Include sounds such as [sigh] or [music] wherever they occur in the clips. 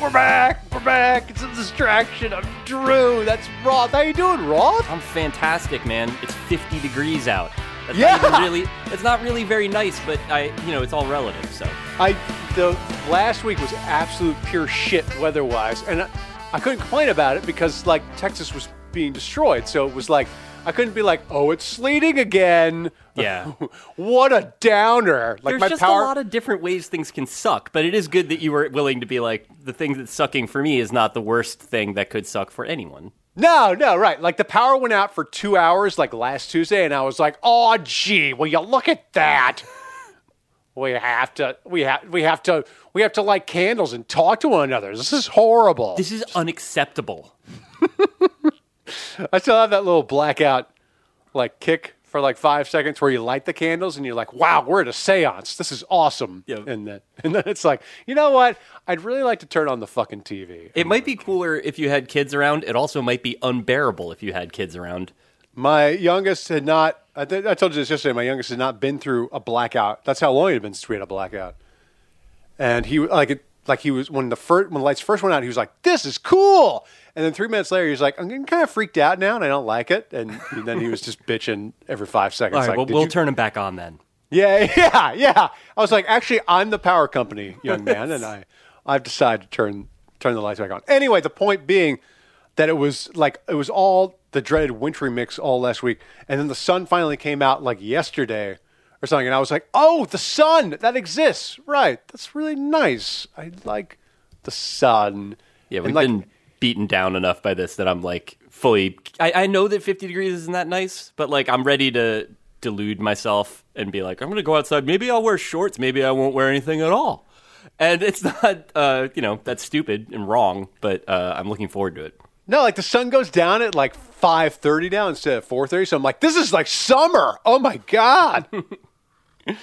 We're back. We're back. It's a distraction. I'm Drew. That's Roth. How you doing, Roth? I'm fantastic, man. It's 50 degrees out. That's Yeah. Not really, it's not really very nice, but I, you know, it's all relative. So I the last week was absolute pure shit weather-wise, and I, I couldn't complain about it because like Texas was being destroyed. So it was like I couldn't be like, oh, it's sleeting again. Yeah. [laughs] what a downer. Like there's my just power. a lot of different ways things can suck. But it is good that you were willing to be like, the thing that's sucking for me is not the worst thing that could suck for anyone. No, no, right. Like the power went out for two hours, like last Tuesday, and I was like, "Oh, gee, will you look at that? [laughs] we have to, we have, we have to, we have to light candles and talk to one another. This is horrible." This is unacceptable. [laughs] [laughs] I still have that little blackout, like kick for like five seconds where you light the candles and you're like, "Wow, we're at a séance. This is awesome." And then, [laughs] and then it's like, you know what? I'd really like to turn on the fucking TV. It might be cooler if you had kids around. It also might be unbearable if you had kids around. My youngest had not. I, th- I told you this yesterday. My youngest had not been through a blackout. That's how long it had been since we had a blackout. And he like it, like he was when the first when the lights first went out. He was like, "This is cool." And then three minutes later, he was like, "I'm getting kind of freaked out now, and I don't like it." And, then he was just bitching every five seconds. All right, like, well, we'll you-" turn him back on then. Yeah, [laughs] yeah, yeah. I was like, actually, I'm the power company, young man, and I, I've decided to turn turn the lights back on. Anyway, the point being that it was like it was all the dreaded wintry mix all last week, and then the sun finally came out like yesterday or something, and I was like, oh, the sun that exists, right? That's really nice. I like the sun. Yeah, we've like, been beaten down enough by this that I'm like fully. I, I know that 50 degrees isn't that nice, but like I'm ready to delude myself and be like, I'm gonna go outside. Maybe I'll wear shorts. Maybe I won't wear anything at all. And it's [laughs] not, uh, you know, that's stupid and wrong, but uh, I'm looking forward to it. No, like the sun goes down at like five thirty now instead of four thirty. So I'm like, this is like summer. Oh my god. [laughs]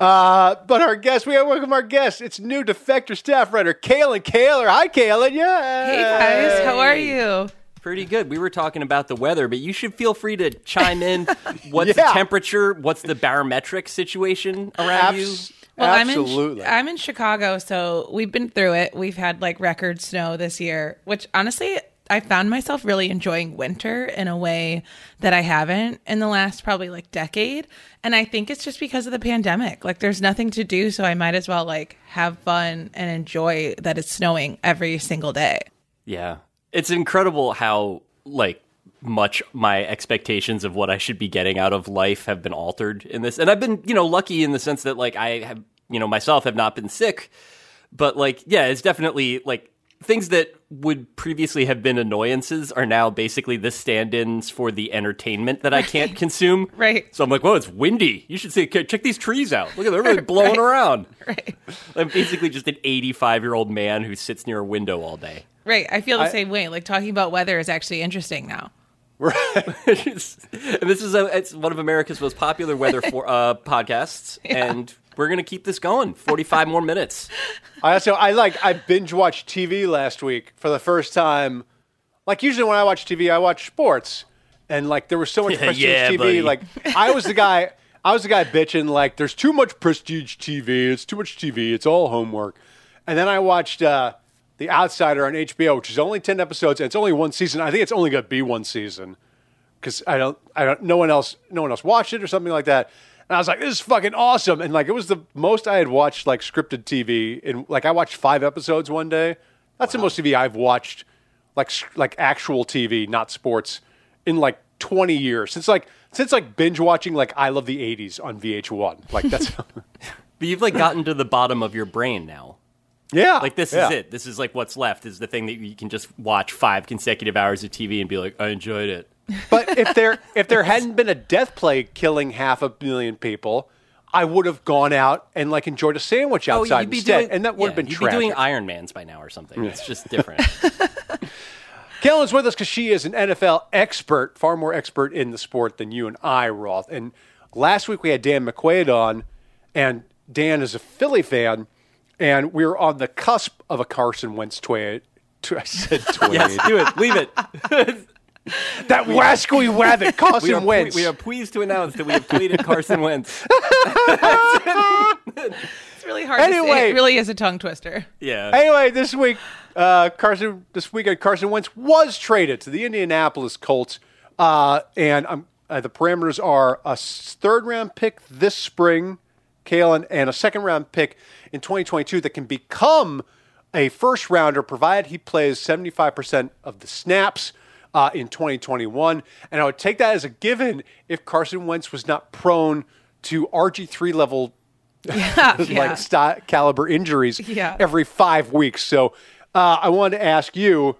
uh, but our guest, we gotta welcome our guest. It's new defector staff writer, Kalyn Kahler. Hi, Kalyn. Yeah. Hey guys, how are you? Pretty good. We were talking about the weather, but you should feel free to chime in. [laughs] What's Yeah. the temperature? What's the barometric situation around you? Well, absolutely. I'm in I'm in Chicago, so we've been through it. We've had like record snow this year, which honestly, I found myself really enjoying winter in a way that I haven't in the last probably like decade. And I think it's just because of the pandemic. Like there's nothing to do, so I might as well like have fun and enjoy that it's snowing every single day. Yeah. It's incredible how like much my expectations of what I should be getting out of life have been altered in this. And I've been, you know, lucky in the sense that like I have, you know, myself have not been sick, but like yeah, it's definitely like things that would previously have been annoyances are now basically the stand-ins for the entertainment that I can't consume. [laughs] Right. So I'm like, "Whoa, it's windy. You should see check these trees out. Look at them, they're really [laughs] blowing around." [laughs] Right. I'm basically just an 85-year-old man who sits near a window all day. Right. I feel the same way. Like talking about weather is actually interesting now. And [laughs] this is a, it's one of America's most popular weather for uh, podcasts, [laughs] and we're gonna keep this going. Forty five more minutes. I also I like I binge watched TV last week for the first time. Like usually when I watch TV, I watch sports, and like there was so much [laughs] prestige yeah, TV. buddy. Like I was the guy. I was the guy bitching like there's too much prestige TV. It's too much TV. It's all homework. And then I watched uh, The Outsider on HBO, which is only ten episodes and it's only one season. I think it's only going to be one season because I don't, I don't, no one else, no one else watched it or something like that. And I was like, this is fucking awesome. And like, it was the most I had watched like scripted TV. And like, I watched five episodes one day. That's the most TV I've watched, like, like actual TV, not sports, in like 20 years. Since like, since like binge watching like I Love the 80s on VH1. Like, that's, [laughs] [laughs] But you've like gotten to the bottom of your brain now. Yeah. Like this yeah. is it. This is like what's left. Is the thing that you can just watch five consecutive hours of TV and be like, I enjoyed it. But if there if there [laughs] hadn't been a death plague killing half a million people, I would have gone out and like enjoyed a sandwich oh, outside Oh, you'd be instead, doing, and that would yeah, have been you'd tragic. be doing Ironmans by now or something. It's just different. [laughs] Kalyn's with us because she is an NFL expert, far more expert in the sport than you and I, Roth. And last week we had Dan McQuaid on, and Dan is a Philly fan, and we're on the cusp of a Carson Wentz trade. I said [laughs] trade. yes, do it. Leave it. [laughs] that wascally weather, We Carson are, Wentz. we are pleased to announce that we have tweeted Carson Wentz. [laughs] It's really hard. to say. Anyway. it really is a tongue twister. Yeah. Anyway, this week, uh, Carson. This weekend, Carson Wentz was traded to the Indianapolis Colts, uh, and um, uh, the parameters are a third round pick this spring, Kalyn, and a second round pick in 2022 that can become a first rounder, provided he plays 75 percent of the snaps. Uh, in 2021, and I would take that as a given if Carson Wentz was not prone to RG3 level [laughs] Yeah, [laughs] like yeah. sti- caliber injuries Yeah. every five weeks. So uh, I wanted to ask you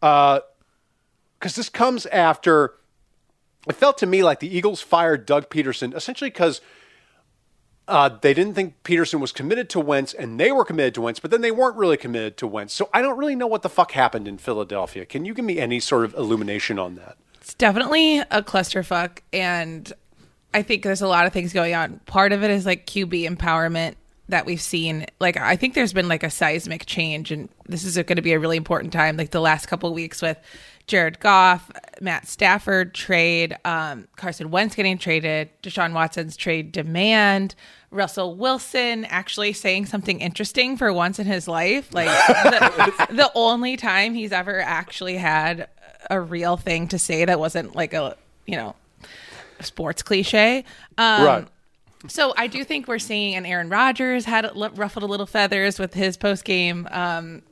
because this comes after it felt to me like the Eagles fired Doug Pederson essentially because uh, they didn't think Pederson was committed to Wentz and they were committed to Wentz, but then they weren't really committed to Wentz. So I don't really know what the fuck happened in Philadelphia. Can you give me any sort of illumination on that? It's definitely a clusterfuck, and I think there's a lot of things going on. Part of it is like QB empowerment that we've seen. Like I think there's been like a seismic change, and this is going to be a really important time. Like the last couple weeks with Jared Goff, Matt Stafford trade, um, Carson Wentz getting traded, Deshaun Watson's trade demand. Russell Wilson actually saying something interesting for once in his life. Like the, [laughs] the only time he's ever actually had a real thing to say that wasn't like a, you know, sports cliche. Um, right. so I do think we're seeing, and Aaron Rodgers had ruffled a little feathers with his post game um,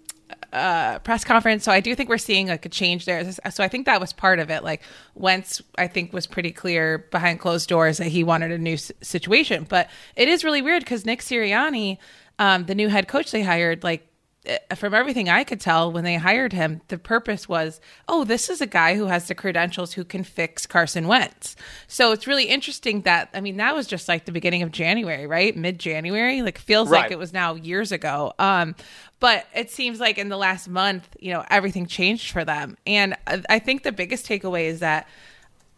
uh, press conference. So I do think we're seeing like a change there. So I think that was part of it. Like Wentz, I think was pretty clear behind closed doors that he wanted a new s- situation. But it is really weird because Nick Sirianni, um, the new head coach they hired, like from everything I could tell when they hired him, the purpose was, oh, this is a guy who has the credentials who can fix Carson Wentz. So it's really interesting that I mean that was just like the beginning of January, right? Mid January, like feels Right. like it was now years ago. Um, but it seems like in the last month, you know, everything changed for them, and I I think the biggest takeaway is that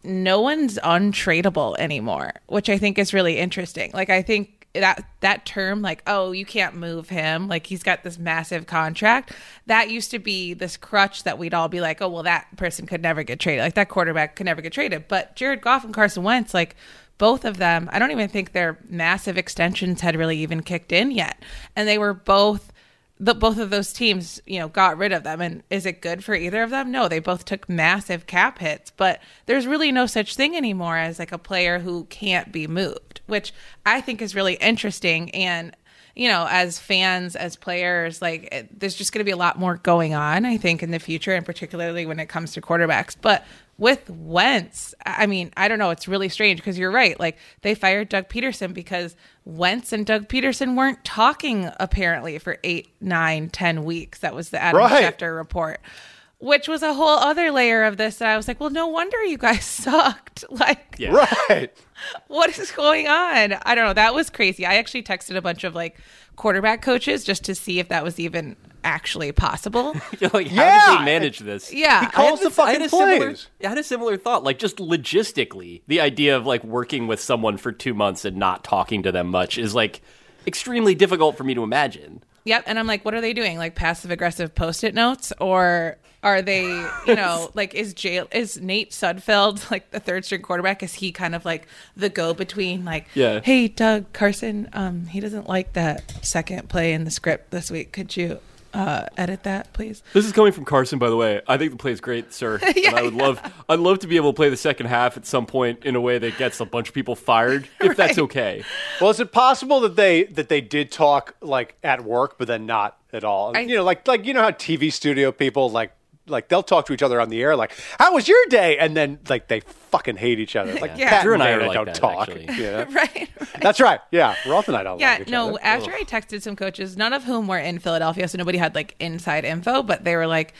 no one's untradeable anymore, which I think is really interesting. Like I think that that term like oh you can't move him like he's got this massive contract. That used to be this crutch that we'd all be like oh well that person could never get traded. Like that quarterback could never get traded. But Jared Goff and Carson Wentz like both of them I don't even think their massive extensions had really even kicked in yet. And they were both the both of those teams, you know, got rid of them. And is it good for either of them? No, they both took massive cap hits, but there's really no such thing anymore as like a player who can't be moved, which I think is really interesting. And, you know, as fans, as players, like it, there's just going to be a lot more going on, I think, in the future, and particularly when it comes to quarterbacks. But with Wentz, I mean, I don't know. It's really strange because you're right. Like they fired Doug Pederson because Wentz and Doug Pederson weren't talking apparently for eight, nine, ten weeks. That was the Adam Right. Schefter report, which was a whole other layer of this. That I was like, well, no wonder you guys [laughs] sucked. Like, Yeah. Right. [laughs] what is going on? I don't know. That was crazy. I actually texted a bunch of like quarterback coaches just to see if that was even actually possible. [laughs] You're like, how Yeah. did they manage this? Yeah. He calls I the this- I had fucking similar- plays. I had a similar thought, like just logistically, the idea of like working with someone for two months and not talking to them much is like extremely difficult for me to imagine. Yep. And I'm like, what are they doing? Like passive aggressive post it notes? Or are they, you know, like is jail is Nate Sudfeld [laughs] like the third string quarterback? Is he kind of like the go between like, Yeah. hey Doug Carson, um, he doesn't like that second play in the script this week. Could you uh edit that, please? This is coming from Carson, by the way. I think the play is great, sir. [laughs] and I would love, I'd love to be able to play the second half at some point in a way that gets a bunch of people fired, if [laughs] that's okay. Well, is it possible that they that they did talk like at work, but then not at all? I- you know, like like you know how TV studio people like like they'll talk to each other on the air, like "How was your day?" and then like they fucking hate each other. Like Yeah. Pat Drew and I Vanna are like don't that, talk. actually. you know? [laughs] right. That's right. Yeah, Roth and I don't Yeah, like each no, other. after I texted some coaches, none of whom were in Philadelphia, so nobody had like inside info, but they were like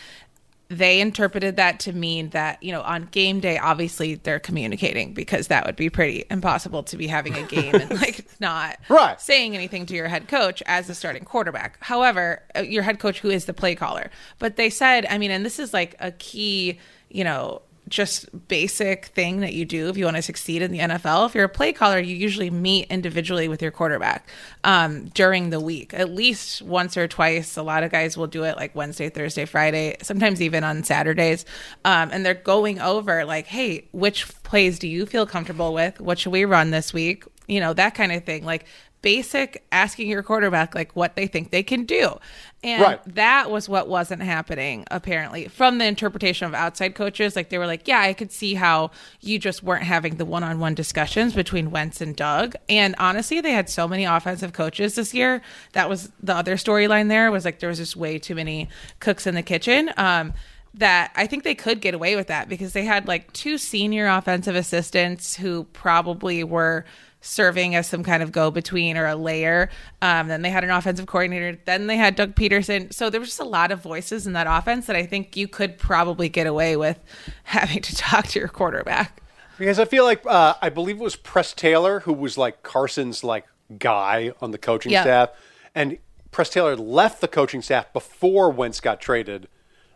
they interpreted that to mean that, you know, on game day obviously they're communicating because that would be pretty impossible to be having a game and [laughs] like not Right. saying anything to your head coach as the starting quarterback. However, uh, your head coach who is the play caller. But they said, I mean, and this is like a key, you know, just basic thing that you do if you want to succeed in the NFL. If you're a play caller, you usually meet individually with your quarterback um, during the week, at least once or twice. A lot of guys will do it like Wednesday, Thursday, Friday, sometimes even on Saturdays. Um, and they're going over like, hey, which plays do you feel comfortable with? What should we run this week? You know, that kind of thing. Like basic asking your quarterback like what they think they can do. And Right. that was what wasn't happening apparently from the interpretation of outside coaches. Like they were like, yeah, I could see how you just weren't having the one-on-one discussions between Wentz and Doug. And honestly, they had so many offensive coaches this year. That was the other storyline there was like there was just way too many cooks in the kitchen. Um that I think they could get away with that because they had like two senior offensive assistants who probably were serving as some kind of go between or a layer. Um, then they had an offensive coordinator. Then they had Doug Pederson. So there was just a lot of voices in that offense that I think you could probably get away with [laughs] having to talk to your quarterback. Because I feel like uh, I believe it was Press Taylor who was like Carson's like guy on the coaching Yeah. staff, and Press Taylor left the coaching staff before Wentz got traded.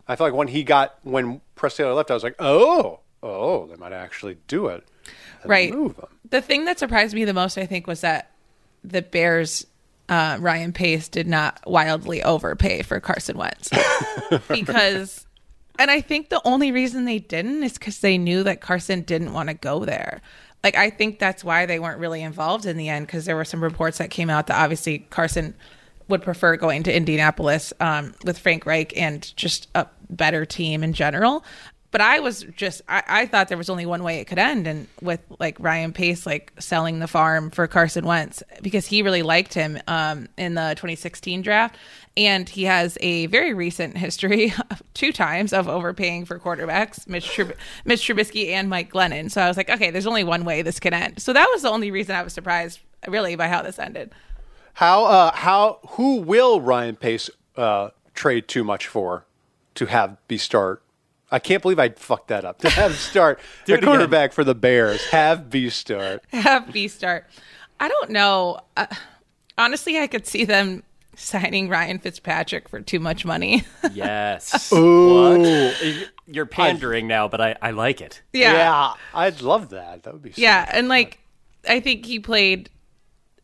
I feel like when he got when Press Taylor left, I was like, oh, oh, they might actually do it. And Right. Move. The thing that surprised me the most, I think, was that the Bears, uh, Ryan Pace, did not wildly overpay for Carson Wentz [laughs] because, and I think the only reason they didn't is because they knew that Carson didn't want to go there. Like I think that's why they weren't really involved in the end because there were some reports that came out that obviously Carson would prefer going to Indianapolis um, with Frank Reich and just a better team in general. But I was just I, I thought there was only one way it could end, and with like Ryan Pace like selling the farm for Carson Wentz because he really liked him um, in the 2016 draft, and he has a very recent history, [laughs] two times of overpaying for quarterbacks, Mitch, Trub- Mitch Trubisky and Mike Glennon. So I was like, okay, there's only one way this could end. So that was the only reason I was surprised, really, by how this ended. How uh, how who will Ryan Pace uh, trade too much for to have be start? I can't believe I fucked that up. [laughs] To have start [laughs] the it again. quarterback for the Bears have B start. [laughs] have B start. I don't know. Uh, honestly, I could see them signing Ryan Fitzpatrick for too much money. Yes. What? You're pandering now, but I, I like it. yeah. yeah. I'd love that. That would be so Yeah, and like I think he played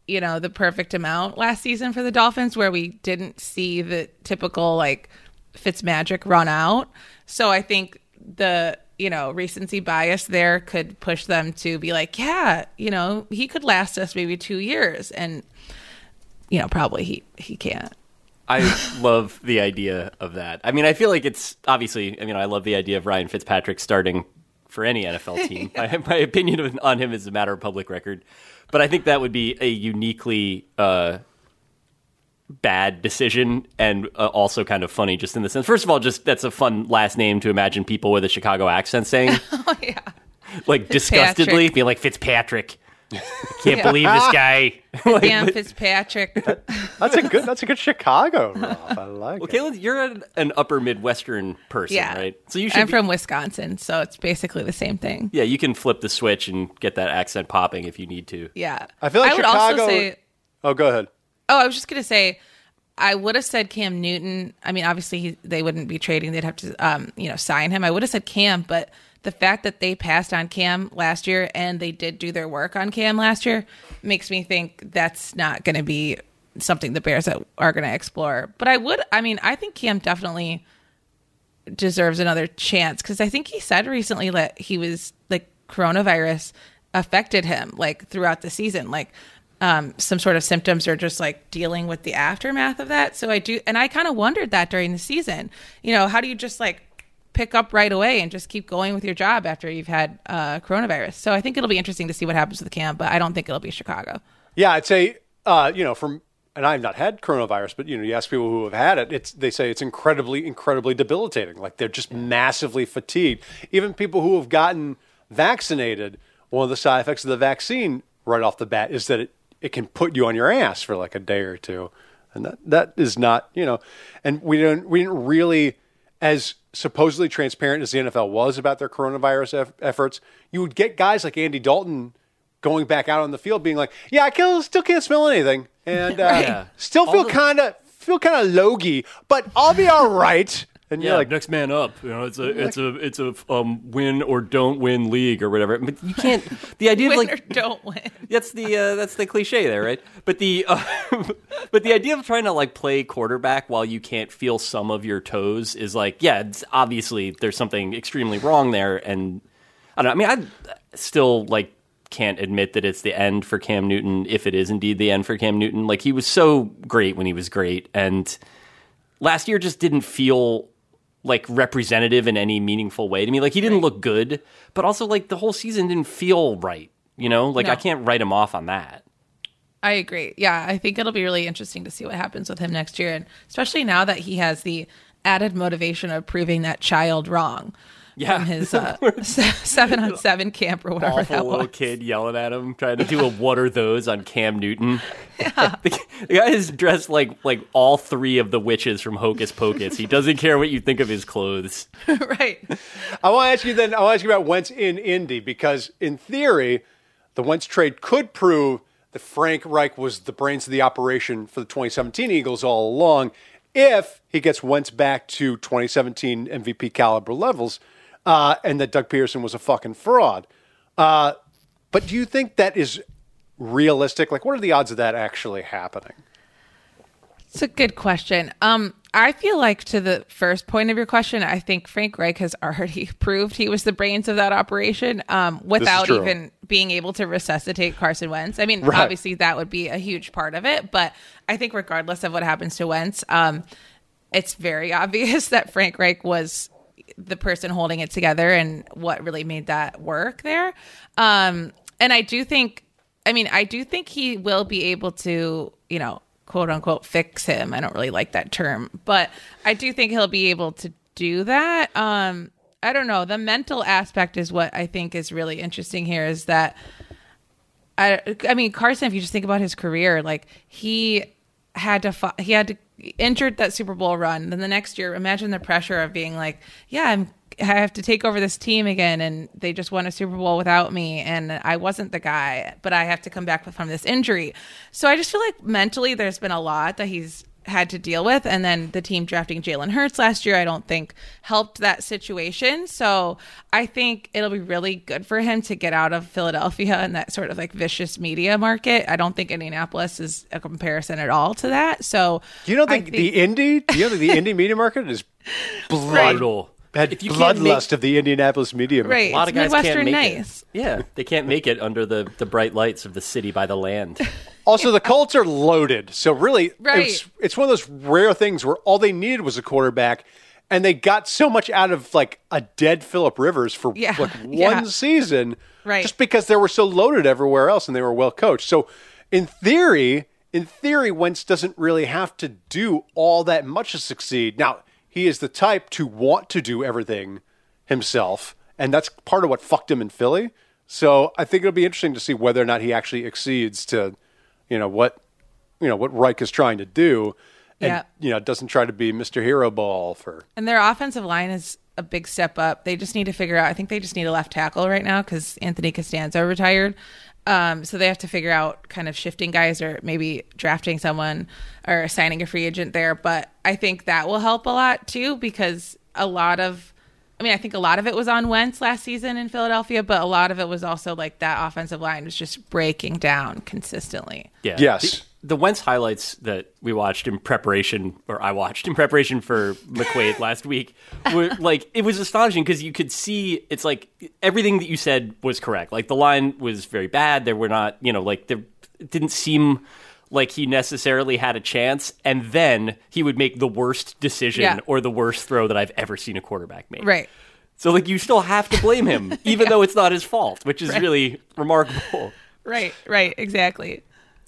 you know the perfect amount last season for the Dolphins where we didn't see the typical like Fitzmagic run out. So I think the you know recency bias there could push them to be like, yeah, you know, he could last us maybe 2 years and you know, probably he he can't. I love the idea of that. I mean, I feel like it's obviously. I mean, I love the idea of Ryan Fitzpatrick starting for any NFL [laughs] team. I, my opinion on him is a matter of public record, but I think that would be a uniquely uh, bad decision and uh, also kind of funny, just in the sense. First of all, just that's a fun last name to imagine people with a Chicago accent saying, [laughs] Oh yeah. like disgustedly, be like Fitzpatrick. I can't believe this [laughs] guy. [laughs] Like, Damn but- Fitzpatrick. That's a good. That's a good Chicago. Rob. I like Well, it. Caitlin, you're an, an upper Midwestern person, yeah. right? So you should I'm be- from Wisconsin, so it's basically the same thing. Yeah, you can flip the switch and get that accent popping if you need to. Yeah. I feel like would also Chicago- say Oh, go ahead. Oh, I was just gonna say, I would have said Cam Newton. I mean, obviously he, they wouldn't be trading; they'd have to, um, you know, sign him. I would have said Cam, but the fact that they passed on Cam last year and they did do their work on Cam last year makes me think that's not going to be something the Bears are going to explore. But I would, I mean, I think Cam definitely deserves another chance because I think he said recently that he was like coronavirus affected him like throughout the season, like um, some sort of symptoms or just like dealing with the aftermath of that. So I do, and I kind of wondered that during the season. You know, how do you just like pick up right away and just keep going with your job after you've had uh, coronavirus? So I think it'll be interesting to see what happens with the camp, but I don't think it'll be Chicago. Yeah, I'd say, uh, you know, from and I've not had coronavirus, but you know, you ask people who have had it, it's they say it's incredibly, incredibly debilitating. Like they're just massively fatigued. Even people who have gotten vaccinated, one of the side effects of the vaccine right off the bat is that it, it can put you on your ass for like a day or two. And that that is not, you know, and we didn't we didn't really as supposedly transparent as the NFL was about their coronavirus eff- efforts, you would get guys like Andy Dalton going back out on the field being like, "Yeah, I can, still can't smell anything, and [laughs] uh, still feel kind of feel kind of logy, but I'll be all right." And Yeah, you're like, next man up. You know, it's a it's a [laughs] it's a um, win or don't win league or whatever. But you can't. The idea of Win like or don't win. [laughs] that's the uh, that's the cliche there, right? But the uh, [laughs] but the idea of trying to like play quarterback while you can't feel some of your toes is like, yeah, it's obviously there's something extremely wrong there, and I don't know. I mean, I still like can't admit that it's the end for Cam Newton if it is indeed the end for Cam Newton. Like he was so great when he was great and last year just didn't feel like representative in any meaningful way to me. Like he didn't look good, but also like the whole season didn't feel right, you know? Like No. I can't write him off on that. I agree. Yeah, I think it'll be really interesting to see what happens with him next year, and especially now that he has the added motivation of proving that child wrong Yeah. from his [laughs] uh, [laughs] seven on seven camp or whatever that awful little was. kid yelling at him, trying to do a "What are those?" on Cam Newton. [laughs] the, the guy is dressed like like all three of the witches from Hocus Pocus. He doesn't care what you think of his clothes. right. I want to ask you then. I want to ask you about Wentz in Indy because, in theory, the Wentz trade could prove that Frank Reich was the brains of the operation for the 2017 Eagles all along. If he gets Wentz back to 2017 MVP caliber levels, uh, and that Doug Pederson was a fucking fraud. Uh, but do you think that is realistic? Like, what are the odds of that actually happening? It's a good question. Um, I feel like to the first point of your question, I think Frank Reich has [laughs] already proved he was the brains of that operation um, without even being able to resuscitate Carson Wentz. I mean, Right. obviously that would be a huge part of it, but I think regardless of what happens to Wentz, um, it's very [laughs] obvious that Frank Reich was the person holding it together and what really made that work there. Um, and I do think, I mean, I do think he will be able to, you know, quote unquote fix him. I don't really like that term, but I do think he'll be able to do that. Um, I don't know. The mental aspect is what I think is really interesting here is that I I mean Carson if you just think about his career like he had to he had to entered that Super Bowl run then the next year imagine the pressure of being like yeah I'm I have to take over this team again and they just won a Super Bowl without me and I wasn't the guy but I have to come back from this injury. So I just feel like mentally there's been a lot that he's had to deal with. And then the team drafting Jalen Hurts last year, I don't think helped that situation. So I think it'll be really good for him to get out of Philadelphia and that sort of like vicious media market. I don't think Indianapolis is a comparison at all to that. So you don't think, the Indy? Do you know the Indy media market is [laughs] blood, Brutal. had If you can't bloodlust make- of the Indianapolis media market? Right. A lot of It's guys can't make nice. it. Yeah, [laughs] they can't make it under the, the bright lights of the city by the land. [laughs] Also, the Colts are loaded, so really, Right. it's it's one of those rare things where all they needed was a quarterback, and they got so much out of like a dead Philip Rivers for Yeah. like [laughs] one Yeah. season, Right. Just because they were so loaded everywhere else and they were well coached. So, in theory, in theory, Wentz doesn't really have to do all that much to succeed. Now, he is the type to want to do everything himself, and that's part of what fucked him in Philly. So, I think it'll be interesting to see whether or not he actually exceeds to, you know, what you know what Reich is trying to do, and Yeah. you know doesn't try to be Mr. Hero Ball for And their offensive line is a big step up. They just need to figure out. I think they just need a left tackle right now because Anthony Castonzo retired. Um, so they have to figure out kind of shifting guys or maybe drafting someone or signing a free agent there. But I think that will help a lot too because a lot of, I mean, I think a lot of it was on Wentz last season in Philadelphia, but a lot of it was also like that offensive line was just breaking down consistently. Yeah. Yes. The, the Wentz highlights that we watched in preparation, or I watched in preparation for McQuaid [laughs] last week, were like it was astonishing because you could see it's like everything that you said was correct. Like the line was very bad. There were not, you know, like there it didn't seem like he necessarily had a chance, and then he would make the worst decision Yeah. or the worst throw that I've ever seen a quarterback make. Right. So like you still have to blame him, [laughs] even though it's not his fault, which is really remarkable. Right. Right. Exactly.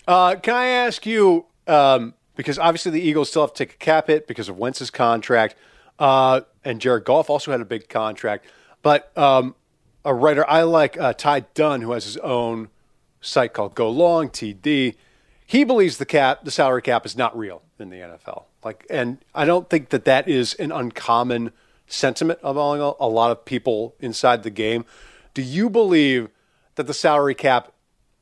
Uh, can I ask you, um, because obviously the Eagles still have to take a cap hit because of Wentz's contract, uh, and Jared Goff also had a big contract. But um, a writer I like, uh, Ty Dunne, who has his own site called Go Long TD, he believes the cap, the salary cap, is not real in the NFL. Like, and I don't think that that is an uncommon sentiment among a lot of people inside the game. Do you believe that the salary cap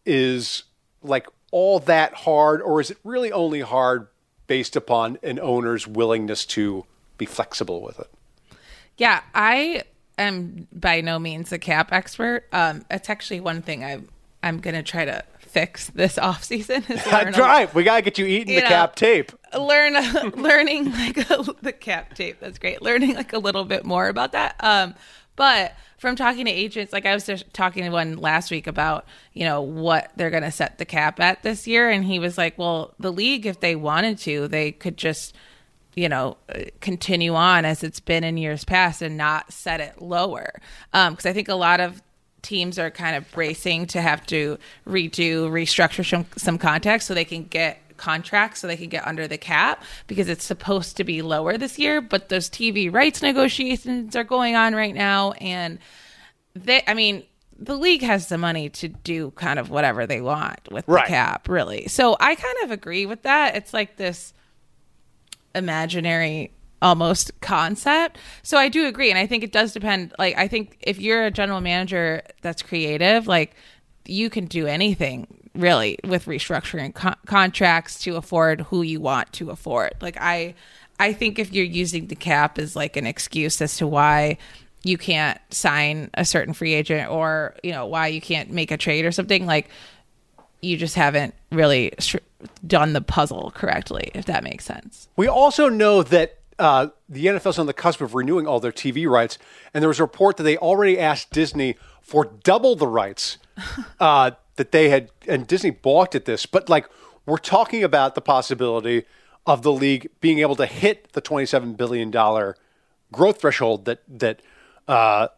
is like all that hard, or is it really only hard based upon an owner's willingness to be flexible with it? Yeah, I am by no means a cap expert. Um, it's actually one thing I'm I'm gonna try to fix this off season. Is [laughs] a- Drive. We gotta get you eating You the know. cap tape. learn [laughs] learning like a, the cap tape that's great learning like a little bit more about that um but from talking to agents like i was just talking to one last week about you know what they're going to set the cap at this year and he was like well the league if they wanted to they could just you know uh, continue on as it's been in years past and not set it lower um because i think a lot of teams are kind of bracing to have to redo restructure some, some contracts so they can get contracts so they can get under the cap because it's supposed to be lower this year but those tv rights negotiations are going on right now and they i mean the league has the money to do kind of whatever they want with Right. the cap really so i kind of agree with that it's like this imaginary almost concept. So I do agree and I think it does depend like I think if you're a general manager that's creative like you can do anything really with restructuring con- contracts to afford who you want to afford. Like I I think if you're using the cap as like an excuse as to why you can't sign a certain free agent or you know why you can't make a trade or something like you just haven't really done the puzzle correctly if that makes sense. We also know that uh, the NFL's on the cusp of renewing all their TV rights, and there was a report that they already asked Disney for double the rights [laughs] uh, that they had, and Disney balked at this. But like, we're talking about the possibility of the league being able to hit the twenty-seven billion dollar growth threshold that that uh,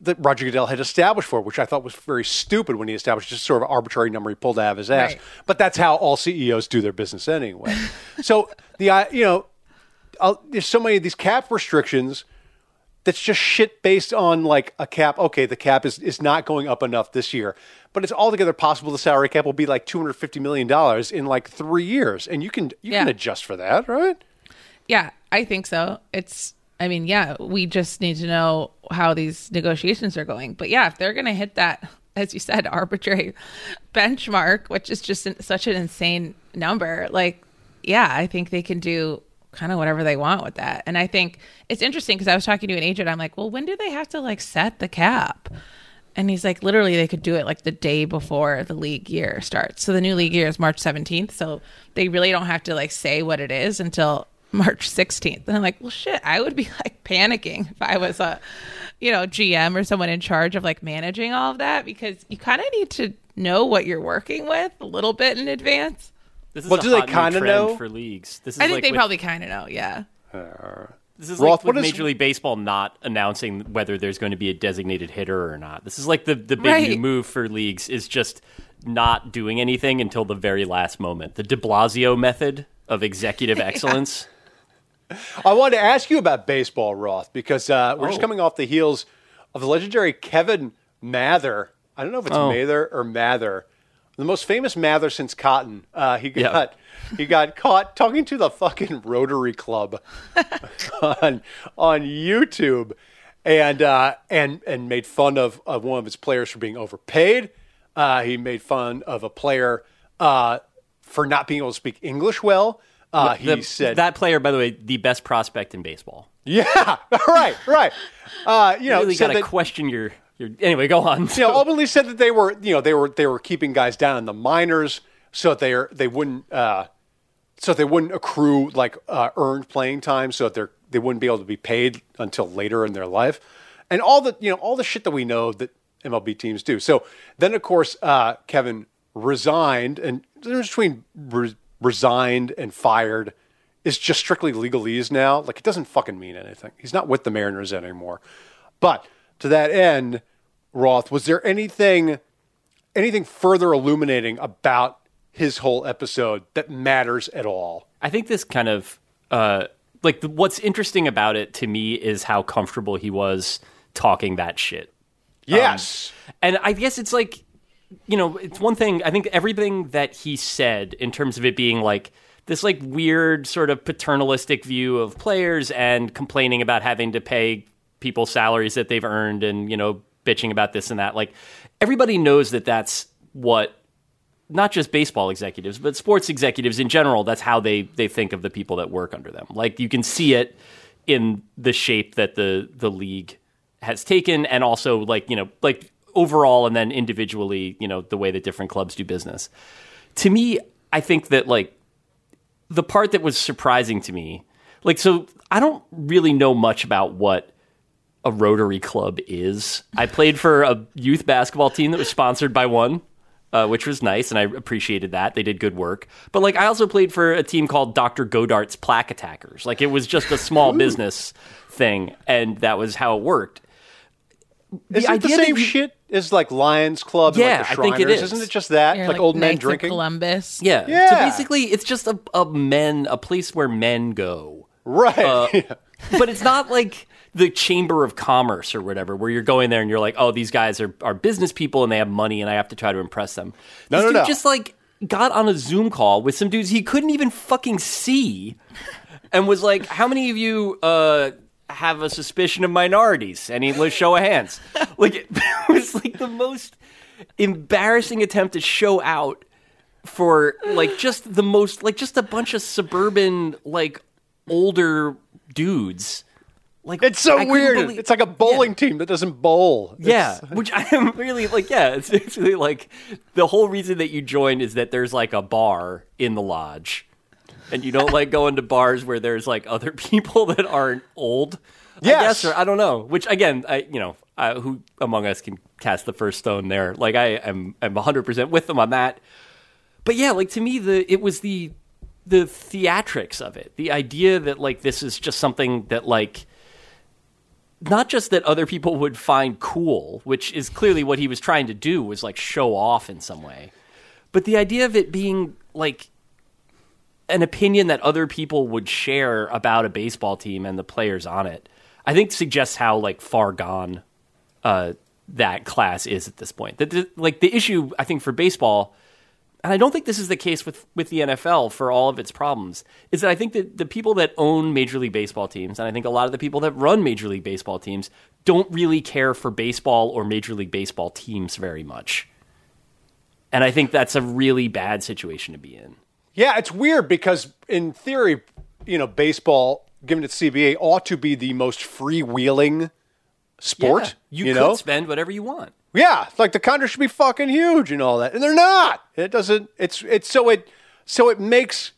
that Roger Goodell had established for, which I thought was very stupid when he established just sort of arbitrary number he pulled out of his ass. Right. But that's how all CEOs do their business anyway. [laughs] so the uh, you know, I'll, there's so many of these cap restrictions that's just shit based on like a cap. Okay, the cap is is not going up enough this year, but it's altogether possible the salary cap will be like 250 million dollars in like three years, and you can you can adjust for that, right? Yeah, I think so. It's, I mean, yeah, we just need to know how these negotiations are going. But yeah, if they're going to hit that, as you said, [laughs] arbitrary benchmark, which is just an, such an insane number, like, yeah, I think they can do kind of whatever they want with that. And I think it's interesting because I was talking to an agent. I'm like, well, when do they have to like set the cap? And he's like, literally, they could do it like the day before the league year starts. So the new league year is March 17th. So they really don't have to like say what it is until March 16th. And I'm like, well, shit, I would be [laughs] like panicking if I was a, you know, GM or someone in charge of like managing all of that because you kind of need to know what you're working with a little bit in advance. This is Well, a do they hot new kinda know? for leagues. This is I think like they with- probably kind of know. Yeah. This is Roth, like with what is- Major League Baseball not announcing whether there's going to be a designated hitter or not. This is like the the big new move for leagues is just not doing anything until the very last moment. The De Blasio method of executive [laughs] excellence. I wanted to ask you about baseball, Roth, because uh, we're just Oh. coming off the heels of the legendary Kevin Mather. I don't know if it's Oh. Mather or Mather, the most famous Mather since Cotton. Uh, he got he got caught talking to the fucking Rotary Club [laughs] on on YouTube, and uh, and and made fun of, of one of his players for being overpaid. Uh, he made fun of a player uh, for not being able to speak English well. Uh, he said that player, by the way, the best prospect in baseball. [laughs] yeah, [laughs] right, right. Uh, you You know, really got to question your your. Anyway, go on. you know, [laughs] openly said that they were, you know, they were they were keeping guys down in the minors so that they they wouldn't uh, so they wouldn't accrue like uh, earned playing time, so that they are they wouldn't be able to be paid until later in their life, and all the you know all the shit that we know that MLB teams do. So then, of course, uh, Kevin resigned, and the difference between re- resigned and fired is just strictly legalese now. Like it doesn't fucking mean anything. He's not with the Mariners anymore. But to that end, Roth, was there anything anything further illuminating about his whole episode that matters at all? I think this kind of uh, like the, what's interesting about it to me is how comfortable he was talking that shit. Yes. And I guess it's like, you know, it's one thing. I think everything that he said in terms of it being like this, like weird sort of paternalistic view of players and complaining about having to pay people salaries that they've earned and, you know, bitching about this and that. Like everybody knows that that's what not just baseball executives, but sports executives in general, that's how they they think of the people that work under them. Like you can see it in the shape that the the league has taken and also like, you know, like overall and then individually, you know, the way that different clubs do business. To me, I think that like the part that was surprising to me, like so I don't really know much about what a Rotary Club is. I played for a youth basketball team that was sponsored by one, uh, which was nice, and I appreciated that. They did good work. But like, I also played for a team called Dr. Godart's Plaque Attackers. Like, it was just a small business thing, and that was how it worked. Is it the same you- shit as like Lions Club? Yeah, and like the I think it Shriners? is. Isn't it just that? You're like, old men drinking? Columbus. Yeah. So Yeah. basically, it's just a, a men, a place where men go. Right. Uh, [laughs] Yeah. but it's not like the chamber of commerce or whatever where you're going there and you're like oh these guys are, are business people and they have money and i have to try to impress them. No, this no, dude no. just like got on a zoom call with some dudes he couldn't even fucking see and was like how many of you uh have a suspicion of minorities? Any show of hands. [laughs] Like it was like the most embarrassing attempt to show out for like just the most like just a bunch of suburban like older dudes like It's so I weird. believe- it's like a bowling team that doesn't bowl. yeah, It's- [laughs] which I am really like. Yeah, it's [laughs] basically like the whole reason that you join is that there's like a bar in the lodge, and you don't like going to bars where there's like other [laughs] people that aren't old. I Yes. guess, or I don't know. Which again, I you know, I, who among us can cast the first stone there? Like I am, I'm 100 percent with them on that. But yeah, like to me, the it was the the theatrics of it, the idea that like this is just something that like not just that other people would find cool, which is clearly what he was trying to do, was like show off in some way, but the idea of it being like an opinion that other people would share about a baseball team and the players on it, I think suggests how like far gone uh, that class is at this point. That like the issue I think for baseball and I don't think this is the case with, with the NFL for all of its problems, is that I think that the people that own Major League Baseball teams, and I think a lot of the people that run Major League Baseball teams, don't really care for baseball or Major League Baseball teams very much. And I think that's a really bad situation to be in. Yeah, it's weird because in theory, you know, baseball, given its CBA, ought to be the most freewheeling sport. you, you could know, spend whatever you want. Yeah, like the contract should be fucking huge and all that, and they're not. It doesn't. It's it's so it so it makes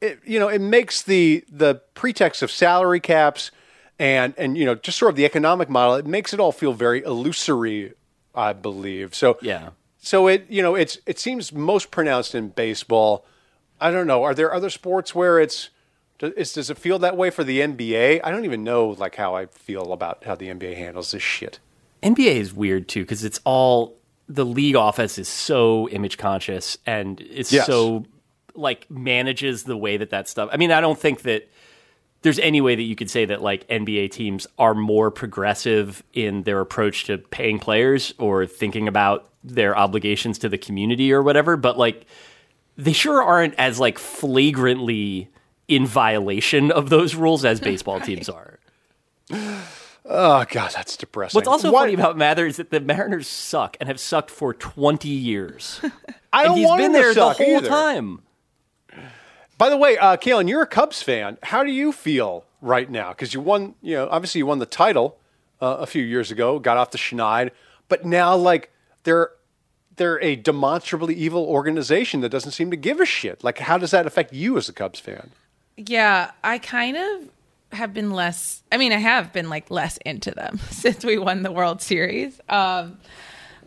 it you know it makes the the pretext of salary caps and and you know just sort of the economic model. It makes it all feel very illusory, I believe. So Yeah. So it you know it's it seems most pronounced in baseball. I don't know. Are there other sports where it's does, does it feel that way for the NBA? I don't even know like how I feel about how the NBA handles this shit. NBA is weird too because it's all the league office is so image conscious and it's Yes. so like manages the way that that stuff. I mean, I don't think that there's any way that you could say that like NBA teams are more progressive in their approach to paying players or thinking about their obligations to the community or whatever, but like they sure aren't as like flagrantly in violation of those rules as [laughs] baseball teams are. [laughs] Oh god, that's depressing. What's also Why- funny about Mather is that the Mariners suck and have sucked for 20 years. [laughs] I and don't he's want been him to there the suck whole either. time. By the way, uh, Kalyn, you're a Cubs fan. How do you feel right now? Because you won, you know, obviously you won the title uh, a few years ago, got off the schneid, but now like they're they're a demonstrably evil organization that doesn't seem to give a shit. Like, how does that affect you as a Cubs fan? Yeah, I kind of have been less. I mean, I have been like less into them [laughs] since we won the World Series, um,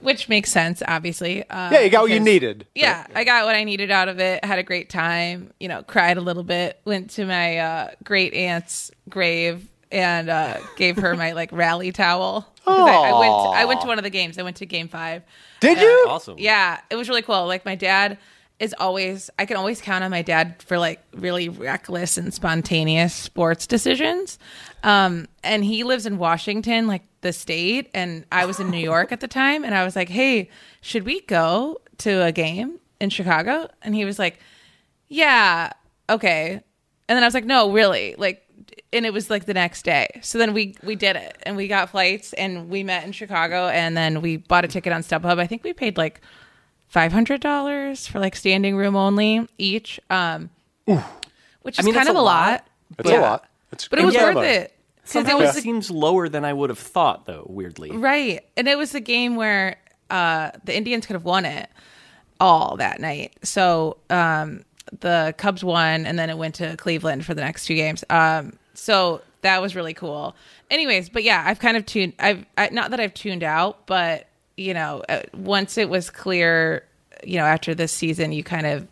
which makes sense, obviously. Uh, Yeah, you got what you because- needed. Yeah, I got what I needed out of it. Had a great time. You know, cried a little bit. Went to my uh, great aunt's grave and uh, gave her my like rally towel [laughs] I, I went. I went to one of the games. I went to Game Five. Did you? Awesome. Yeah, it was really cool. Like my dad is always I can always count on my dad for like really reckless and spontaneous sports decisions. Um and he lives in Washington, like the state, and I was in New York at the time and I was like, "Hey, should we go to a game in Chicago?" And he was like, "Yeah, okay." And then I was like, "No, really." Like and it was like the next day. So then we we did it and we got flights and we met in Chicago and then we bought a ticket on StubHub. I think we paid like five hundred dollars for like standing room only each, um, which is mean, kind of a a lot, lot. That's Yeah. a lot. That's but it was that's a worth it because it Somehow was it seems lower than I would have thought, though, weirdly. right, and it was a game where uh, the Indians could have won it all that night. So um, the Cubs won, and then it went to Cleveland for the next two games. Um, so that was really cool. Anyways, but yeah, I've kind of tuned. I've I, not that I've tuned out, but you know, uh, once it was clear, you know, after this season, you kind of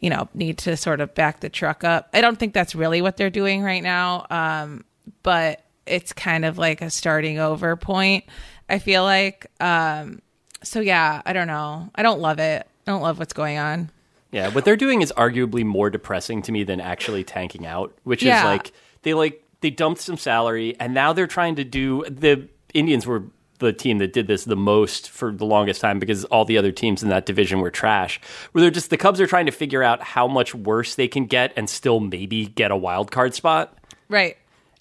you know need to sort of back the truck up. I don't think that's really what they're doing right now, um, but it's kind of like a starting over point. I feel like. Um, so yeah, I don't know. I don't love it. I don't love what's going on. Yeah, what they're doing is arguably more depressing to me than actually tanking out, which Yeah. is like they like they dumped some salary and now they're trying to do the Indians were the team that did this the most for the longest time because all the other teams in that division were trash. Where they're just the Cubs are trying to figure out how much worse they can get and still maybe get a wild card spot. Right.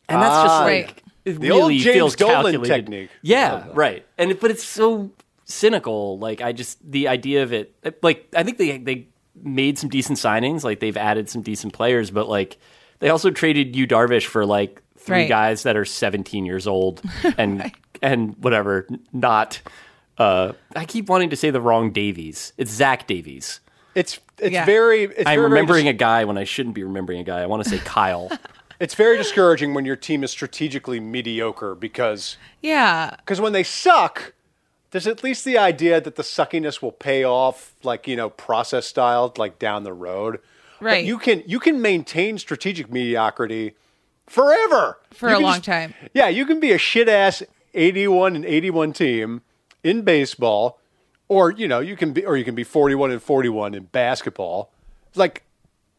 And that's just Ah. like Right. it The old really James feels Dolan calculated. technique. Yeah, right. And but it's so cynical. Like I just the idea of it. Like I think they they made some decent signings. Like they've added some decent players, but like they also traded Yu Darvish for like three Right. guys that are 17 years old [laughs] and and whatever. Not. Uh, I keep wanting to say the wrong Davies. It's Zach Davies. It's it's Yeah. very. It's I'm very, remembering very a guy when I shouldn't be remembering a guy. I want to say [laughs] Kyle. It's very discouraging when your team is strategically mediocre because Yeah. because when they suck, there's at least the idea that the suckiness will pay off, like you know, process style, like down the road. But Right. you can you can maintain strategic mediocrity forever For You a long just- time. Yeah, you can be a shit ass 81 and 81 team in baseball, or you know, you can be or you can be 41 and 41 in basketball, like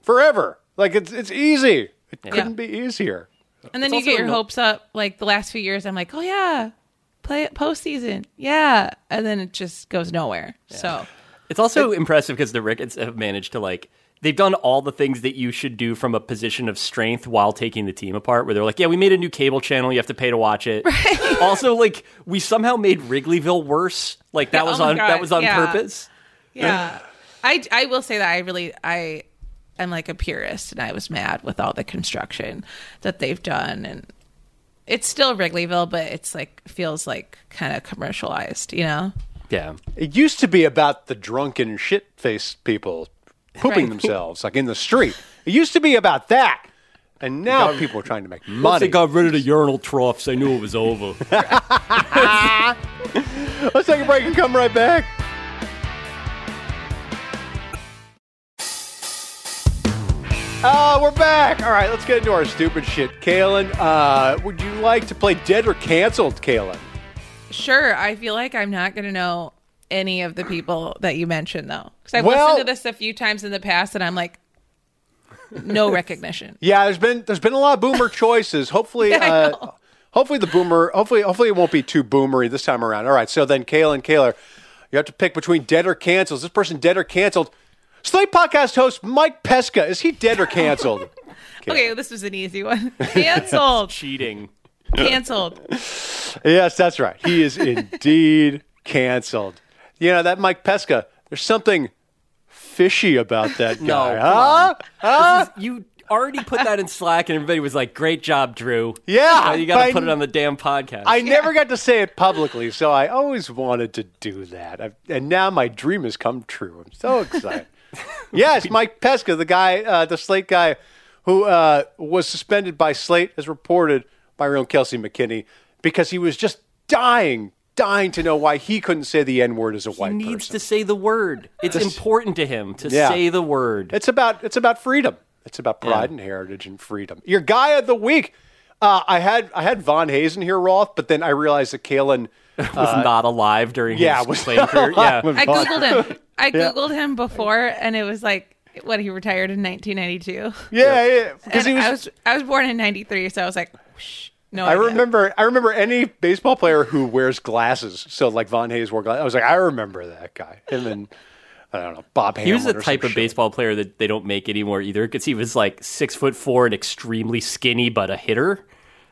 forever. Like it's it's easy. It couldn't be easier. And then It's you get your no- hopes up. Like the last few years, I'm like, oh yeah, play it postseason, yeah, and then it just goes nowhere. So It's also impressive because the Ricketts have managed to like they've done all the things that you should do from a position of strength while taking the team apart. Where they're like, yeah, we made a new cable channel, you have to pay to watch it. [laughs] Also, like we somehow made Wrigleyville worse. Like that Yeah, was oh my on that was on yeah. purpose. yeah, I I will say that I really I am like a purist, and I was mad with all the construction that they've done, and it's still Wrigleyville, but it's like feels like kind of commercialized, you know. Yeah. It used to be about the drunken shit faced people pooping Right. [laughs] themselves, like in the street. It used to be about that. And now people are trying to make money. Once They got rid of the urinal troughs, they knew it was over. [laughs] Let's take a break and come right back. Uh, we're back. All right, let's get into our stupid shit. Kalyn, uh, would you like to play Dead or Canceled, Kalyn? Sure, I feel like I'm not going to know any of the people that you mentioned though, because I've Well- listened to this a few times in the past, and I'm like, no [laughs] recognition. Yeah, there's been there's been a lot of boomer [laughs] choices. Hopefully, Yeah, uh, hopefully the boomer, hopefully, hopefully it won't be too boomery this time around. All right, so then Kalyn Kahler, you have to pick between dead or canceled. Is this person dead or canceled? Slate podcast host Mike Pesca is he dead or canceled? [laughs] Okay, this was an easy one. Canceled. Cheating. Canceled. yes, that's right. He is indeed canceled. You know that Mike Pesca. There's something fishy about that guy. come huh? This is- you already put that in Slack and everybody was like, Great job, Drew. Yeah, Now you gotta put it on the damn podcast. I never got to say it publicly, so I always wanted to do that. i and now my dream has come true. I'm so excited. [laughs] yes, Mike Pesca, the guy, uh, the Slate guy who uh, was suspended by Slate, as reported by our own Kelsey McKinney, because he was just dying, dying to know why he couldn't say the N word as a He white person. He needs person. to say the word. It's important to him to Yeah. say the word. It's about it's about freedom. It's about pride and heritage and freedom. Your guy of the week. Uh, I had I had Von Hazen here, Roth, but then I realized that Kalyn. [laughs] was not alive during uh, Yeah, his was playing career. Yeah. I googled him. I googled him before, and it was like what he retired in 1992. Yeah, yeah. Because he was. I was I was born in '93, so I was like, Whoosh, no. I idea. remember. I remember any baseball player who wears glasses. So like Von Hayes wore glasses. I was like, I remember that guy. And then I don't know Bob. He was Hamelin the type of shit. baseball player that they don't make anymore either because he was like six foot four and extremely skinny, but a hitter.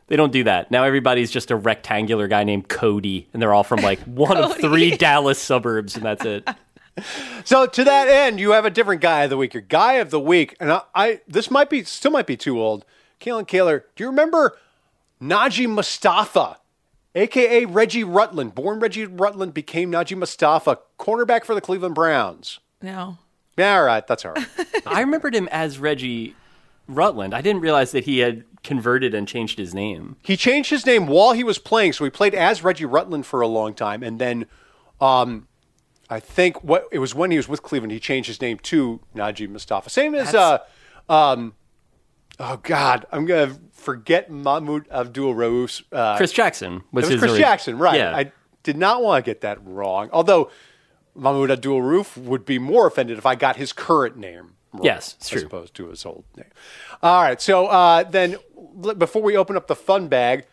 They don't do that. Now everybody's just a rectangular guy named Cody, and they're all from like [laughs] one of three Dallas suburbs, and that's it. So to that end, you have a different guy of the week. Your guy of the week, and I, I this might be still might be too old. Kalyn Kahler, do you remember Najee Mustafa aka Reggie Rutland. Born Reggie Rutland, became Najee Mustafa, cornerback for the Cleveland Browns. No. Yeah, all right, that's all right. [laughs] I remembered him as Reggie Rutland. I didn't realize that he had converted and changed his name. he changed his name while he was playing, so he played as Reggie Rutland for a long time, and then, um, I think what it was when he was with Cleveland, he changed his name to Najee Mustafa. Same as, uh, um, oh God, I'm gonna forget Mahmoud Abdul Rauf's. Uh, Chris Jackson was, it was Chris Jackson, right? Yeah. I did not want to get that wrong. Although Mahmoud Abdul Rauf would be more offended if I got his current name wrong, Yes, it's as true. opposed to his old name. All right, so uh, then before we open up the fun bag,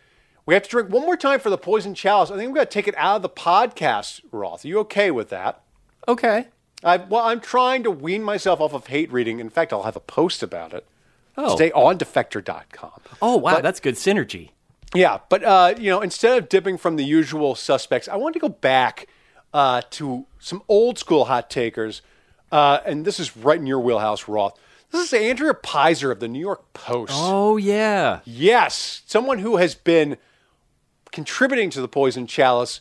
we have to drink one more time for the poison chalice. I think we got to take it out of the podcast, Roth. Are you okay with that? okay. I, well, I'm trying to wean myself off of hate reading. In fact, I'll have a post about it. Oh. Stay on defector.com. Oh wow, But- that's good synergy. Yeah, but uh, you know, instead of dipping from the usual suspects, I wanted to go back uh, to some old school hot takers, uh, and this is right in your wheelhouse, Roth. This is Andrea Peyser of the New York Post. Oh yeah. Yes, someone who has been contributing to the Poison Chalice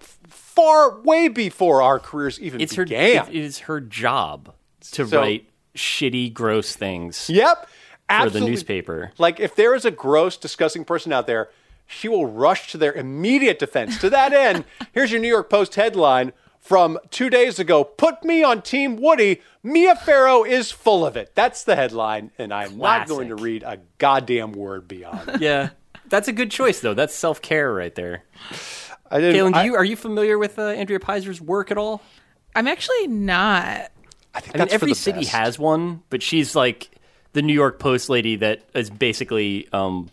f- far way before our careers even It's her began. it is her job to So- write shitty gross things Yep. For Absolutely. the newspaper. Like, if there is a gross, disgusting person out there, she will rush to their immediate defense. To that end, [laughs] here's your New York Post headline from two days ago Put me on Team Woody. Mia Farrow is full of it. That's the headline, and I'm not going to read a goddamn word beyond it. Yeah. That's a good choice though. That's self-care right there. I didn't, Kalyn, do I- you are you familiar with uh, Andrea Peyser's work at all? I'm actually not. I think I mean, that's for every the city best. has one, but she's like the New York Post lady that is basically, um,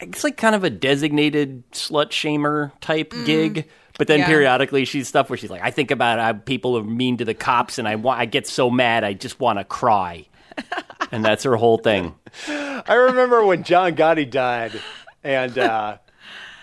it's like kind of a designated slut shamer type gig. But then Yeah. periodically, she's stuff where she's like, I think about how people are mean to the cops, and I want, I get so mad, I just want to cry, [laughs] and that's her whole thing. I remember when John Gotti died, and uh,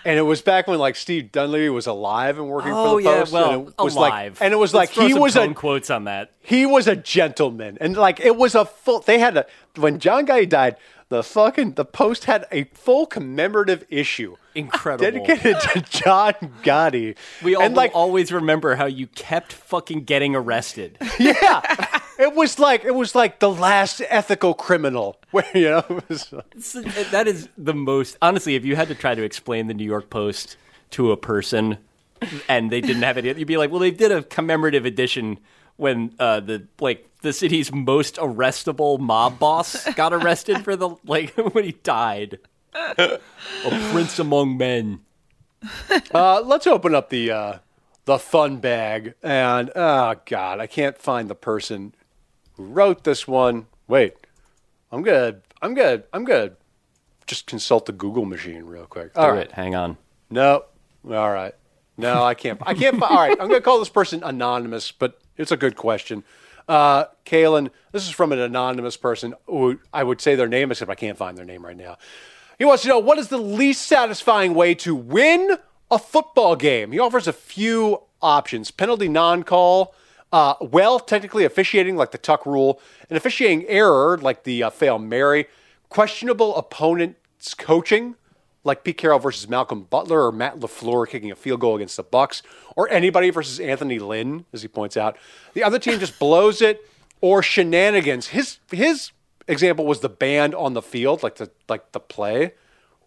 and it was back when like Steve Dunleavy was alive and working Oh for the yeah, Post. well, and it was alive, like, and it was Let's like throw he some was a quotes on that. he was a gentleman, and like it was a full. They had a when John Gotti died. The fucking the Post had a full commemorative issue Incredible. dedicated to John Gotti. We all and like always remember how you kept fucking getting arrested. [laughs] yeah, it was like it was like the last ethical criminal. [laughs] Where you know it was, that is the most honestly if you had to try to explain the new york post to a person and they didn't have it you'd be like well they did a commemorative edition when uh, the like the city's most arrestable mob boss got arrested for the like [laughs] when he died a prince among men Uh, let's open up the uh, the fun bag, and oh god, I can't find the person who wrote this one. Wait, I'm gonna, I'm gonna, I'm gonna just consult the Google machine real quick. All right, right, hang on no, all right, no, I can't, I can't. All right, I'm gonna call this person anonymous, but it's a good question. Uh, Kalyn, this is from an anonymous person I would say their name, except I can't find their name right now. He wants to know what is the least satisfying way to win a football game. He offers a few options: penalty non-call, uh, well, technically officiating like the tuck rule, an officiating error like the uh, fail Mary, questionable opponent's coaching like Pete Carroll versus Malcolm Butler or Matt LaFleur kicking a field goal against the Bucks or anybody versus Anthony Lynn, as he points out. The other team just blows it or shenanigans. His his example was the band on the field, like the like the play,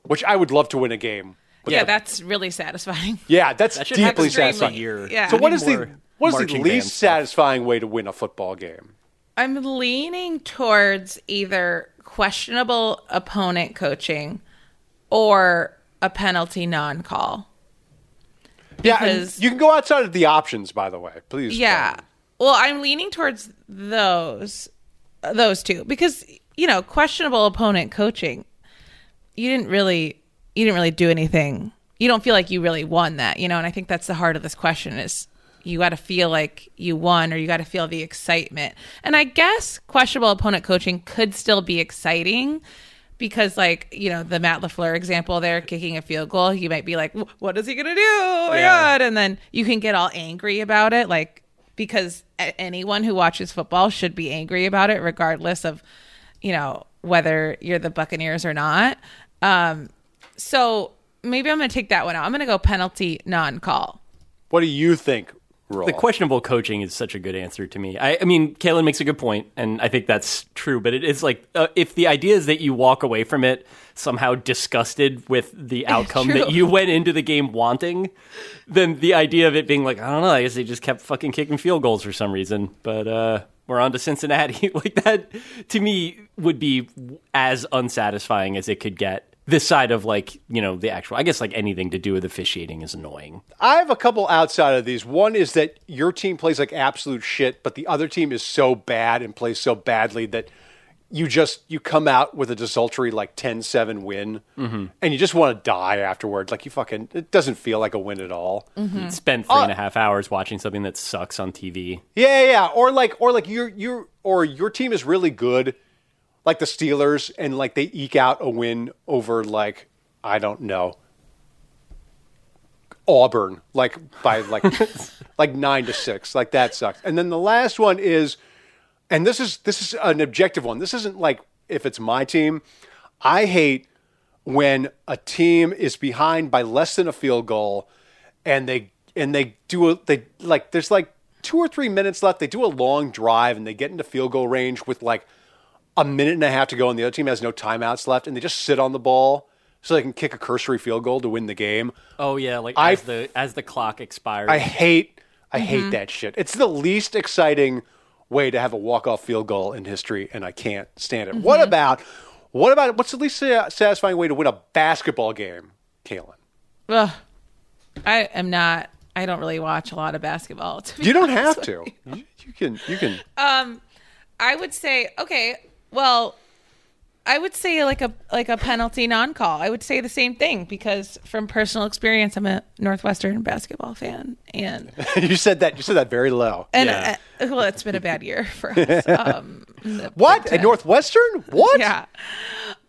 which I would love to win a game. Yeah, that's really satisfying. [laughs] Yeah, that's that deeply satisfying. year Yeah. So We what need is the what is the marching band least stuff. satisfying way to win a football game? I'm leaning towards either questionable opponent coaching or a penalty non-call. Yeah, and you can go outside of the options, by the way. Please. Yeah. Well, I'm leaning towards those those two because you know, questionable opponent coaching. You didn't really you didn't really do anything. You don't feel like you really won that, you know, and I think that's the heart of this question is you got to feel like you won or you got to feel the excitement. And I guess questionable opponent coaching could still be exciting because like, you know, the Matt LaFleur example there kicking a field goal, you might be like, what is he going to do? Oh my Yeah. god. And then you can get all angry about it like because anyone who watches football should be angry about it regardless of you know whether you're the buccaneers or not um so maybe I'm to take that one out. I'm to go penalty non-call. What do you think, The questionable coaching is such a good answer to me. I, I mean, Kalyn makes a good point, and I think that's true. But it is like uh, if the idea is that you walk away from it somehow disgusted with the [laughs] outcome that you went into the game wanting, then the idea of it being like, I don't know, I guess they just kept fucking kicking field goals for some reason. But uh, we're on to Cincinnati. [laughs] like that, to me, would be as unsatisfying as it could get. This side of like you know the actual, I guess like anything to do with officiating is annoying. I have a couple outside of these. One is that your team plays like absolute shit, but the other team is so bad and plays so badly that you just you come out with a desultory like 10-7 win mm-hmm. and you just want to die afterward. Like you fucking it doesn't feel like a win at all. Mm-hmm. Spend three and a uh, half hours watching something that sucks on TV. Yeah, yeah, yeah. Or like or like your your or your team is really good, like the Steelers, and like they eke out a win over like I don't know Auburn, like by like [laughs] like nine to six. Like that sucks. And then the last one is, and this is this is an objective one. This isn't like if it's my team. I hate when a team is behind by less than a field goal and they and they do a they like there's like two or three minutes left they do a long drive and they get into field goal range with like a minute and a half to go and the other team has no timeouts left and they just sit on the ball so they can kick a cursory field goal to win the game Oh yeah, like I- as the as the clock expires. i hate i hate that shit it's the least exciting way to have a walk-off field goal in history and i can't stand it what about what about what's the least satisfying way to win a basketball game Kalyn? Ugh. I am not. I don't really watch a lot of basketball. to be you don't have to you. you, you can you can Um, I would say okay. Well, I would say like a like a penalty non-call. I would say the same thing because from personal experience, I'm a Northwestern basketball fan, and [laughs] you said that you said that very low and Yeah. uh, well, it's been a bad year for us. [laughs] Um, what Big at northwestern what Yeah.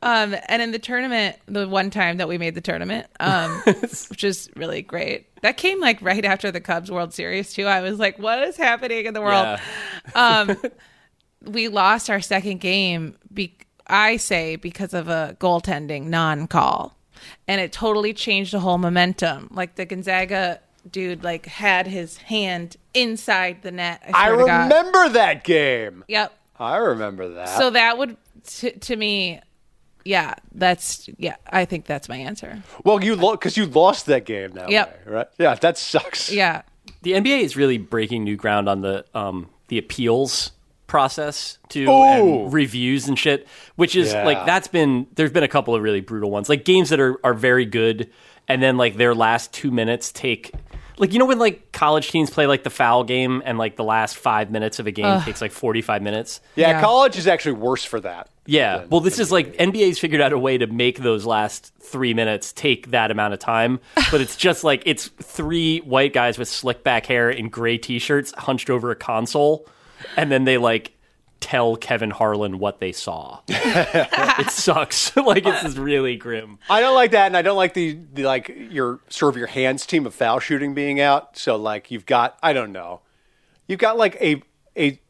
Um, and in the tournament, the one time that we made the tournament, um, [laughs] which is really great. That came like right after the Cubs World Series too. I was like, what is happening in the world? Yeah. We lost our second game be- i say because of a goaltending non-call and it totally changed the whole momentum like the gonzaga dude like had his hand inside the net i, I swear God. remember that game. yep I remember that. so that would t- to me yeah that's yeah i think that's my answer well, you because you lost that game now. Yep. Right? Yeah, that sucks. yeah The NBA is really breaking new ground on the um, the appeals process too, Ooh. and reviews and shit. Which is Yeah. like that's been there's been a couple of really brutal ones, like games that are are very good, and then like their last two minutes take. Like you know when like college teams play like the foul game and like the last five minutes of a game takes like forty five minutes. Yeah, Yeah. college is actually worse for that. Yeah. than- Well, this than is like NBA's figured out a way to make those last three minutes take that amount of time, [laughs] but it's just like it's three white guys with slick back hair in gray t-shirts hunched over a console, and then they like tell Kevin Harlan what they saw. [laughs] it sucks. [laughs] like it's just really grim. I don't like that, and I don't like the, the like your sort of your hands team of foul shooting being out. So like you've got I don't know, you've got like a a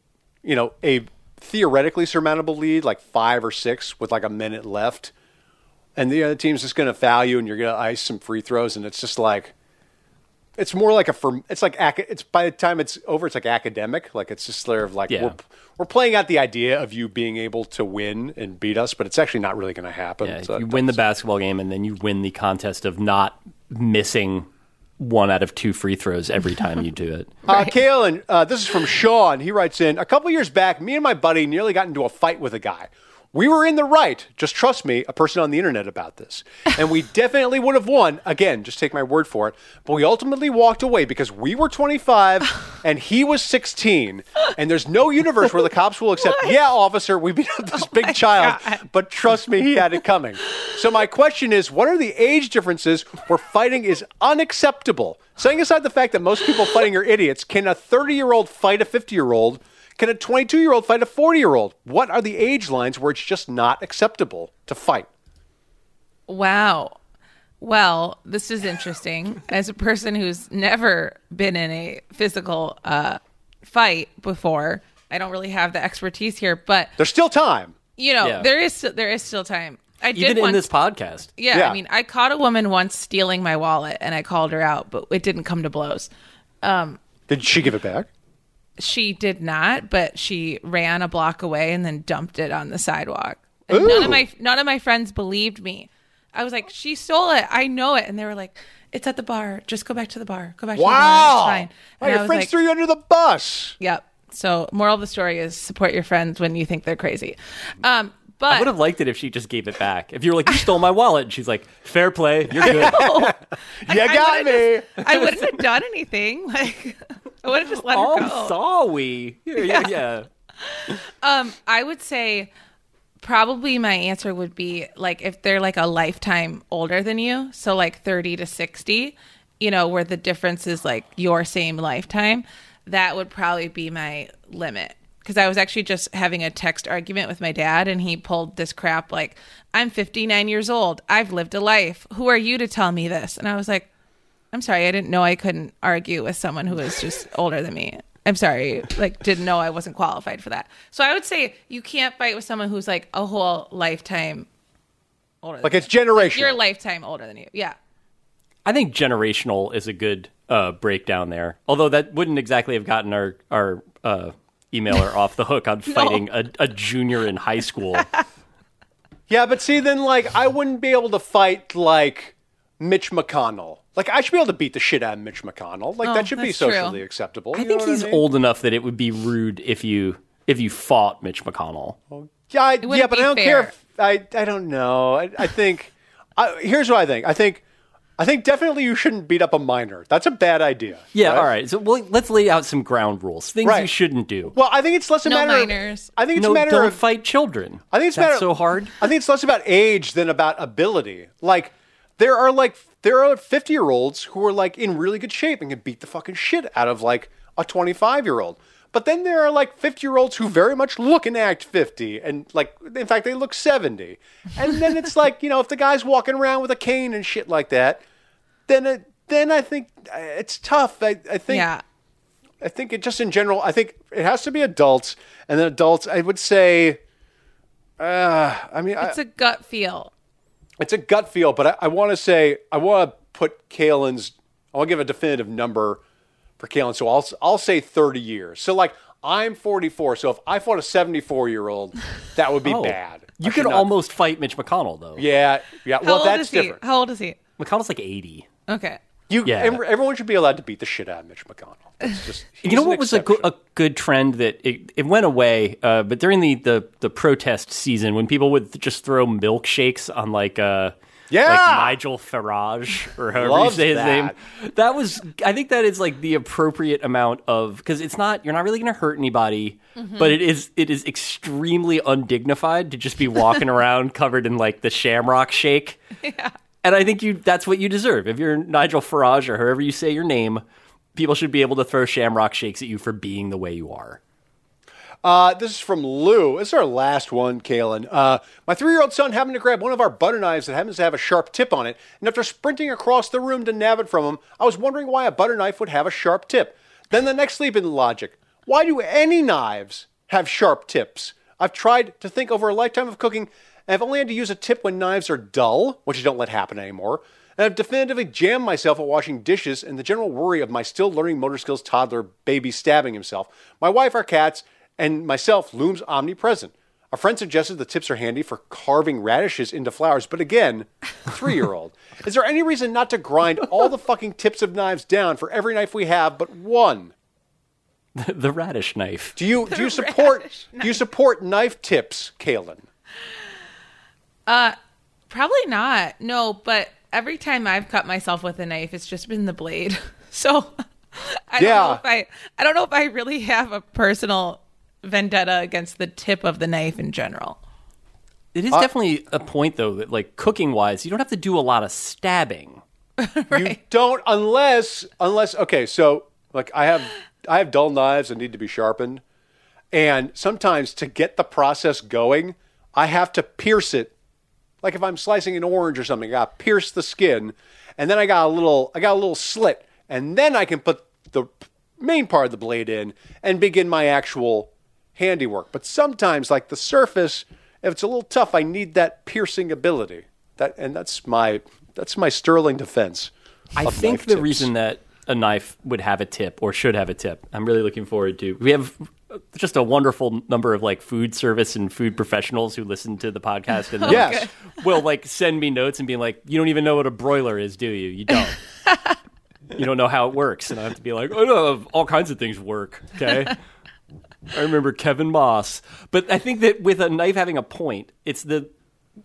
you know a theoretically surmountable lead, like five or six with like a minute left, and the other team's just going to foul you, and you're going to ice some free throws, and it's just like. It's more like a firm. It's like it's by the time it's over, it's like academic. Like it's just sort of like Yeah. we're we're playing out the idea of you being able to win and beat us, but it's actually not really going to happen. Yeah, So you win the basketball game and then you win the contest of not missing one out of two free throws every time you do it. [laughs] Uh, Kalyn, uh, this is from Sean. He writes in A couple years back, me and my buddy nearly got into a fight with a guy. We were in the right. Just trust me, a person on the internet about this. And we [laughs] definitely would have won. Again, just take my word for it. But we ultimately walked away because we were 25 [laughs] and he was 16. And there's no universe where the cops will accept, [laughs] yeah, officer, we beat up this big child. But trust me, he had it coming. So my question is what are the age differences where fighting is unacceptable? Setting aside the fact that most people fighting are idiots, can a 30 year old fight a 50 year old? Can a 22 year old fight a 40 year old? What are the age lines where it's just not acceptable to fight? Wow. Well, this is interesting. [laughs] As a person who's never been in a physical uh, fight before, I don't really have the expertise here, but There's still time. you know, Yeah. there is there is still time. I did Even in this podcast. Yeah, Yeah. I mean, I caught a woman once stealing my wallet, and I called her out, but it didn't come to blows. Did she give it back? She did not, but she ran a block away and then dumped it on the sidewalk. And none of my none of my friends believed me. I was like, "She stole it. I know it." And they were like, "It's at the bar. Just go back to the bar. Go back to the bar. It's fine." Wow, And your friends like, threw you under the bus. "Yep." So, moral of the story is support your friends when you think they're crazy. Um, but I would have liked it if she just gave it back. If you were like, you stole my wallet, and she's like, fair play, you're [laughs] good. You got me. I wouldn't have done anything. [laughs] Like, I would have just let her oh, go. sorry. Yeah, yeah, yeah. [laughs] Um, I would say probably my answer would be like if they're like a lifetime older than you, so like 30 to 60, you know, where the difference is like your same lifetime, that would probably be my limit. Because I was actually just having a text argument with my dad, and he pulled this crap like, I'm 59 years old. I've lived a life. Who are you to tell me this? And I was like, I'm sorry, I didn't know I couldn't argue with someone who was just older than me. I'm sorry, like didn't know I wasn't qualified for that. So I would say you can't fight with someone who's like a whole lifetime older. Like it's you. generational. You're lifetime older than you. Yeah. I think generational is a good uh, breakdown there. Although that wouldn't exactly have gotten our our uh, emailer off the hook on [laughs] fighting a, a junior in high school. [laughs] Yeah, but see, then like I wouldn't be able to fight like Mitch McConnell. Like I should be able to beat the shit out of Mitch McConnell. Like Oh, that should be that's true. socially acceptable. I think know what he's mean? old enough that it would be rude if you if you fought Mitch McConnell. Yeah, I, yeah, but I don't fair. care. If, I I don't know. I, I think I, here's what I think. I think I think definitely you shouldn't beat up a minor. That's a bad idea. Yeah, right? all right. So well, let's lay out some ground rules. Things you shouldn't do. Well, I think it's less a No matter. minors. Of, I think it's no, a matter don't of. fight children. I think it's a That's matter so hard. I think it's less about age than about ability. Like there are like there are 50 year olds who are like in really good shape and can beat the fucking shit out of like a 25 year old. But then there are like 50 year olds who very much look and act 50 and like in fact they look 70. And then it's like, you know, if the guy's walking around with a cane and shit like that, then it, then I think uh, it's tough. I, I think Yeah. I think it just in general, I think it has to be adults, and then adults. I would say, uh, I mean, It's I, a gut feel. It's a gut feel, but I, I want to say I want to put Kalyn's. I want to give a definitive number for Kalyn, so I'll I'll say thirty years. So like I'm 44, so if I fought a 74 year old, that would be Oh. bad. You I could should not- almost fight Mitch McConnell though. yeah, yeah. How Well, that's different. How old is he? McConnell's like eighty. Okay. You, Yeah. ev- everyone should be allowed to beat the shit out of Mitch McConnell. It's just [laughs] You know what was a, go- a good trend that it, it went away, uh, but during the, the the protest season, when people would just throw milkshakes on like uh Yeah! like Nigel Farage or however you say his that. name, that was I think that is like the appropriate amount of because it's not you're not really going to hurt anybody, but it is it is extremely undignified to just be walking [laughs] around covered in like the Shamrock Shake. And I think you that's what you deserve. If you're Nigel Farage or however you say your name, people should be able to throw shamrock shakes at you for being the way you are. Uh, this is from Lou. This is our last one, Kalyn. Uh, my three year old son happened to grab one of our butter knives that happens to have a sharp tip on it, and after sprinting across the room to nab it from him, I was wondering why a butter knife would have a sharp tip. Then the next leap in logic why do any knives have sharp tips? I've tried to think over a lifetime of cooking, and I've only had to use a tip when knives are dull, which I don't let happen anymore. And I've definitively jammed myself at washing dishes and the general worry of my still learning motor skills toddler baby stabbing himself. My wife, our cats, and myself looms omnipresent. A friend suggested the tips are handy for carving radishes into flowers, but again, three year old. [laughs] Is there any reason not to grind all the fucking tips of knives down for every knife we have but one? the radish knife. Do you do you [laughs] support do you support knife tips, Kalyn? Uh, probably not. No, but every time I've cut myself with a knife, it's just been the blade. [laughs] So I don't know if I I don't know if I really have a personal vendetta against the tip of the knife in general. It is uh, definitely a point though that like cooking wise, you don't have to do a lot of stabbing. [laughs] You don't unless unless okay, so like I have I have dull knives that need to be sharpened. And sometimes to get the process going, I have to pierce it. Like if I'm slicing an orange or something, I got to pierce the skin, and then I got a little I got a little slit, and then I can put the main part of the blade in and begin my actual handiwork. But sometimes like the surface if it's a little tough, I need that piercing ability. That and that's my that's my sterling defense. I think the tips. reason that a knife would have a tip or should have a tip, I'm really looking forward to. We have just a wonderful number of like food service and food professionals who listen to the podcast and [laughs] Yes. will like send me notes and be like, "You don't even know what a broiler is, do you? You don't. [laughs] you don't know how it works." And I have to be like, "Oh no, all kinds of things work." Okay. [laughs] I remember Kevin Moss, but I think that with a knife having a point, it's the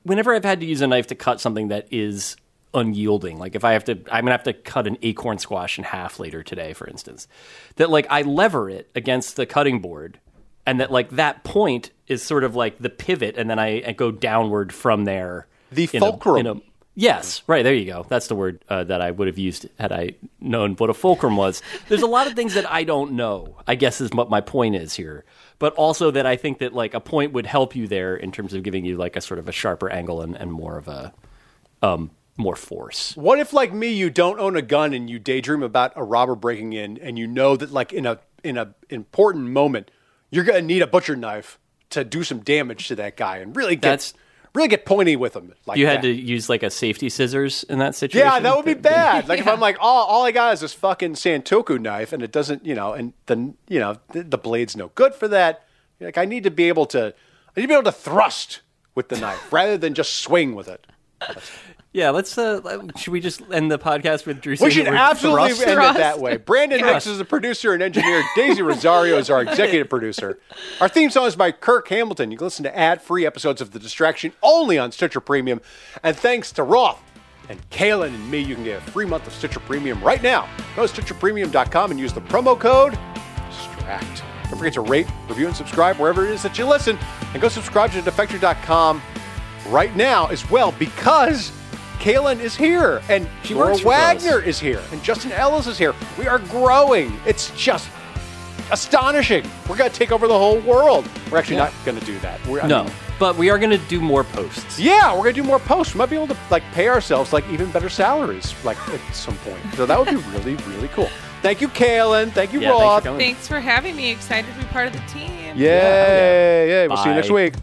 whenever I've had to use a knife to cut something that is unyielding, like if I have to, I'm gonna have to cut an acorn squash in half later today, for instance, that like I lever it against the cutting board, and that like that point is sort of like the pivot, and then I, I go downward from there. The a- fulcrum. in a- yes, right there you go. That's the word uh, that I would have used had I known what a fulcrum was. There's a lot of things that I don't know. I guess is what my point is here. But also that I think that like a point would help you there in terms of giving you like a sort of a sharper angle and, and more of a um more force. What if, like me, you don't own a gun and you daydream about a robber breaking in, and you know that, like in a in a important moment, you're gonna need a butcher knife to do some damage to that guy and really get That's- really get pointy with him. Like You had that. to use like a safety scissors in that situation. Yeah, that would be [laughs] bad. Like if I'm like, all, all I got is this fucking Santoku knife, and it doesn't, you know, and the you know the, the blade's no good for that. Like I need to be able to, I need to be able to thrust with the knife rather than just swing with it. [laughs] Yeah, let's. Uh, should we just end the podcast with Drew? We should absolutely thrust? end it that way. Brandon Nix is the producer and engineer. Daisy Rosario is our [laughs] executive producer. Our theme song is by Kirk Hamilton. You can listen to ad-free episodes of The Distraction only on Stitcher Premium. And thanks to Roth and Kalyn and me, you can get a free month of Stitcher Premium right now. Go to StitcherPremium.com and use the promo code DISTRACT. Don't forget to rate, review, and subscribe wherever it is that you listen. And go subscribe to Defector.com right now as well because Kalyn is here and She Laura works for us. Wagner is here and Justin Ellis is here. We are growing. It's just astonishing. We're going to take over the whole world. We're actually Yeah. not going to do that. We're, I No, mean, but we are going to do more posts. yeah, we're going to do more posts. We might be able to like pay ourselves like even better salaries like at some point. So that would be [laughs] really really cool. Thank you, Kalyn. Thank you, Yeah, thanks for Thanks for having me. Excited to be part of the team. Yay! Yay! We'll see you next week.